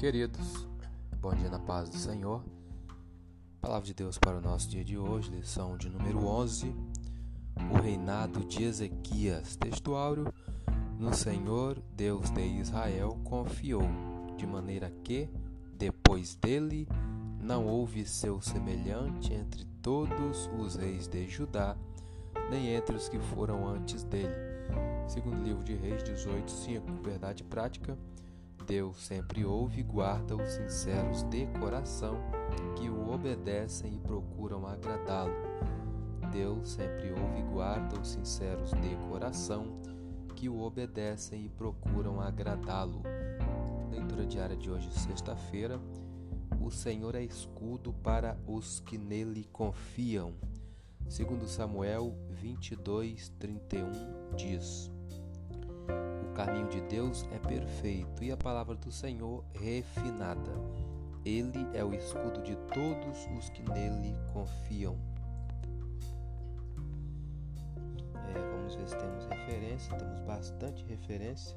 Queridos, bom dia na paz do Senhor. Palavra de Deus para o nosso dia de hoje, lição de número 11, o reinado de Ezequias. Textuário: No Senhor, Deus de Israel, confiou, de maneira que, depois dele, não houve seu semelhante entre todos os reis de Judá, nem entre os que foram antes dele. Segundo livro de Reis 18, 5. Verdade prática. Deus sempre ouve e guarda os sinceros de coração que o obedecem e procuram agradá-lo. Deus sempre ouve e guarda os sinceros de coração que o obedecem e procuram agradá-lo. Leitura diária de hoje, sexta-feira. O Senhor é escudo para os que nele confiam. Segundo Samuel 22, 31 diz: o caminho de Deus é perfeito e a palavra do Senhor refinada. Ele é o escudo de todos os que nele confiam. É, vamos ver se temos referência. Temos bastante referência.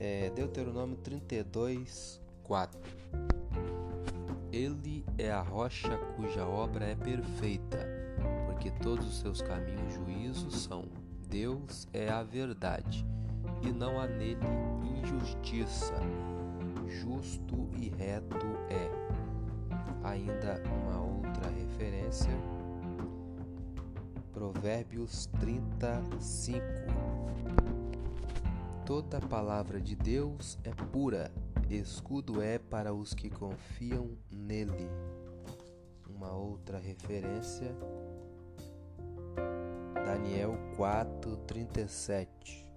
É, Deuteronômio 32, 4. Ele é a rocha cuja obra é perfeita, porque todos os seus caminhos juízos são. Deus é a verdade e não há nele injustiça. Justo e reto é. Ainda uma outra referência, Provérbios 35. Toda palavra de Deus é pura, escudo é para os que confiam nele. Uma outra referência, Daniel 4:37.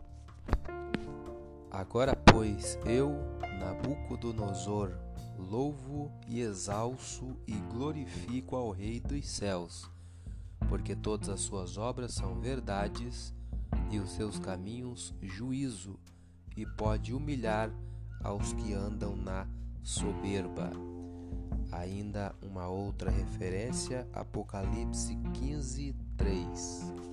Agora, pois, eu, Nabucodonosor, louvo e exalço e glorifico ao Rei dos céus, porque todas as suas obras são verdades e os seus caminhos juízo, e pode humilhar aos que andam na soberba. Ainda uma outra referência, Apocalipse 15, 3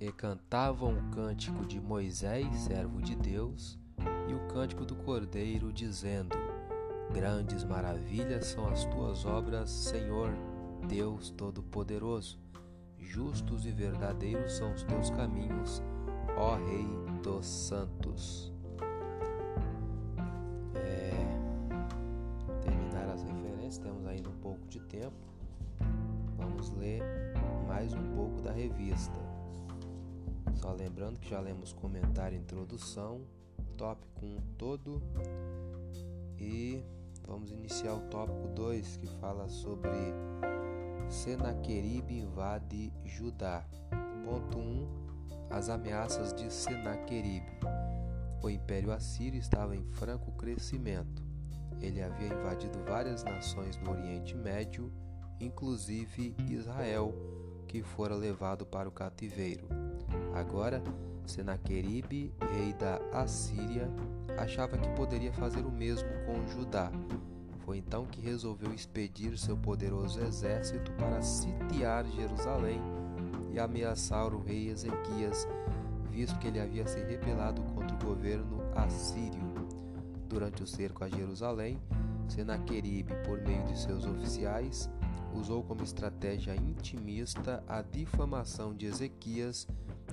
e cantavam o cântico de Moisés, servo de Deus, e o cântico do Cordeiro, dizendo: Grandes maravilhas são as tuas obras, Senhor, Deus Todo-Poderoso. Justos e verdadeiros são os teus caminhos, ó Rei dos Santos. É... Terminar as referências, temos ainda um pouco de tempo. Vamos ler mais um pouco da revista. Só lembrando que já lemos comentário, introdução, tópico 1 todo e vamos iniciar o tópico 2 que fala sobre Senaqueribe invade Judá. Ponto 1: As ameaças de Senaqueribe. O Império Assírio estava em franco crescimento. Ele havia invadido várias nações do Oriente Médio, inclusive Israel, que fora levado para o cativeiro. Agora, Senaqueribe, rei da Assíria, achava que poderia fazer o mesmo com Judá. Foi então que resolveu expedir seu poderoso exército para sitiar Jerusalém e ameaçar o rei Ezequias, visto que ele havia se rebelado contra o governo assírio. Durante o cerco a Jerusalém, Senaqueribe, por meio de seus oficiais, usou como estratégia intimista a difamação de Ezequias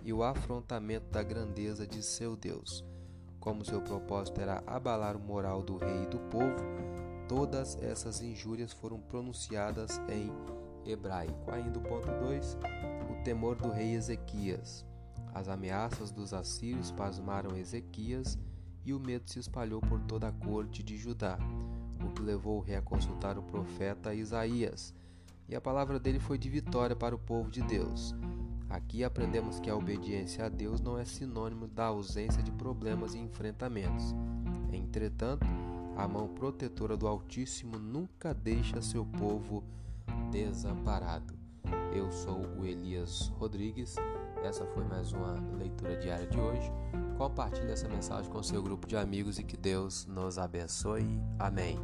e o afrontamento da grandeza de seu Deus. Como seu propósito era abalar o moral do rei e do povo, todas essas injúrias foram pronunciadas em hebraico. Ainda o ponto 2, o temor do rei Ezequias. As ameaças dos assírios pasmaram Ezequias e o medo se espalhou por toda a corte de Judá, o que levou o rei a consultar o profeta Isaías, e a palavra dele foi de vitória para o povo de Deus. Aqui aprendemos que a obediência a Deus não é sinônimo da ausência de problemas e enfrentamentos. Entretanto, a mão protetora do Altíssimo nunca deixa seu povo desamparado. Eu sou o Elias Rodrigues. Essa foi mais uma leitura diária de hoje. Compartilhe essa mensagem com seu grupo de amigos e que Deus nos abençoe. Amém.